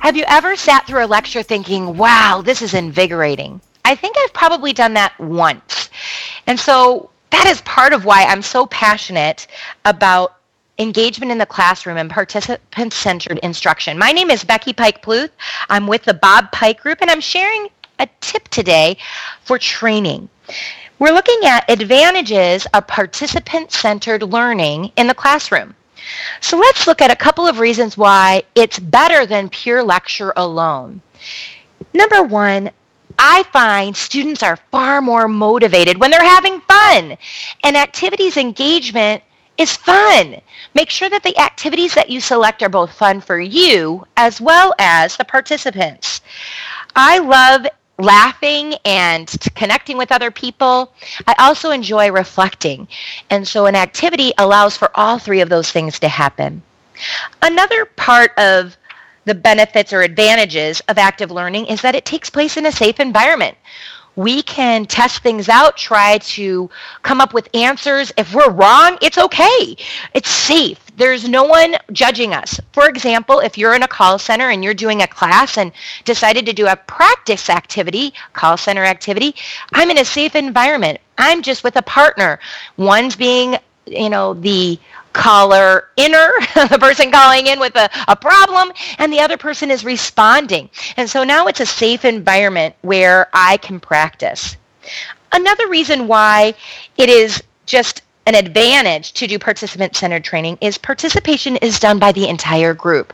Have you ever sat through a lecture thinking, wow, this is invigorating? I think I've probably done that once. And so that is part of why I'm so passionate about engagement in the classroom and participant-centered instruction. My name is Becky Pike Pluth. I'm with the Bob Pike Group, and I'm sharing a tip today for training. We're looking at advantages of participant-centered learning in the classroom. So let's look at a couple of reasons why it's better than pure lecture alone. Number one, I find students are far more motivated when they're having fun. And activities engagement is fun. Make sure that the activities that you select are both fun for you as well as the participants. I love laughing and connecting with other people. I also enjoy reflecting. And so an activity allows for all three of those things to happen. Another part of the benefits or advantages of active learning is that it takes place in a safe environment we can test things out, try to come up with answers. If we're wrong, it's okay. It's safe. There's no one judging us. For example, if you're in a call center and you're doing a class and decided to do a practice activity, call center activity, I'm in a safe environment. I'm just with a partner. One's being, you know, the caller inner, the person calling in with a, a problem, and the other person is responding. And so now it's a safe environment where I can practice. Another reason why it is just an advantage to do participant-centered training is participation is done by the entire group.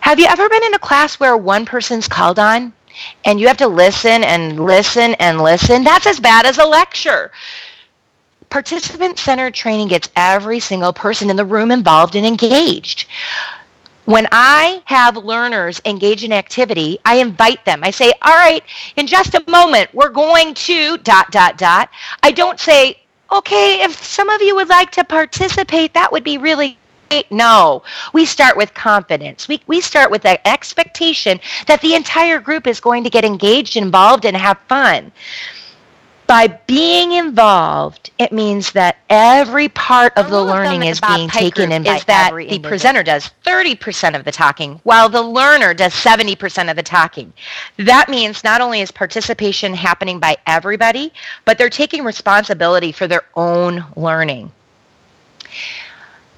Have you ever been in a class where one person's called on and you have to listen and listen and listen? That's as bad as a lecture. Participant-centered training gets every single person in the room involved and engaged. When I have learners engage in activity, I invite them. I say, all right, in just a moment, we're going to dot, dot, dot. I don't say, okay, if some of you would like to participate, that would be really great. No, we start with confidence. We, we start with the expectation that the entire group is going to get engaged, involved, and have fun by being involved, it means that every part of the learning is being taken in by is that the presenter does 30% of the talking while the learner does 70% of the talking. That means not only is participation happening by everybody, but they're taking responsibility for their own learning.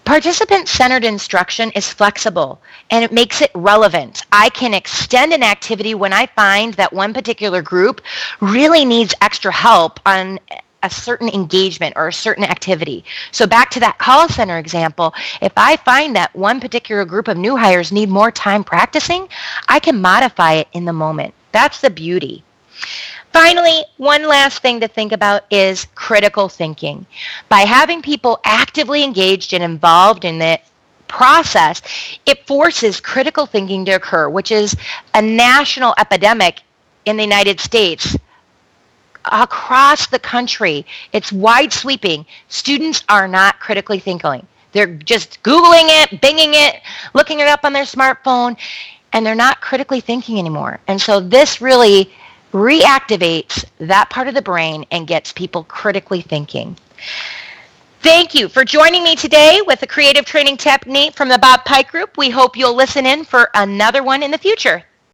Participant-centered instruction is flexible and it makes it relevant. I can extend an activity when I find that one particular group really needs extra help on a certain engagement or a certain activity. So back to that call center example, if I find that one particular group of new hires need more time practicing, I can modify it in the moment. That's the beauty. Finally, one last thing to think about is critical thinking. By having people actively engaged and involved in the process, it forces critical thinking to occur, which is a national epidemic in the United States. Across the country, it's wide sweeping. Students are not critically thinking. They're just Googling it, binging it, looking it up on their smartphone, and they're not critically thinking anymore. And so this really reactivates that part of the brain and gets people critically thinking. Thank you for joining me today with a creative training technique from the Bob Pike Group. We hope you'll listen in for another one in the future.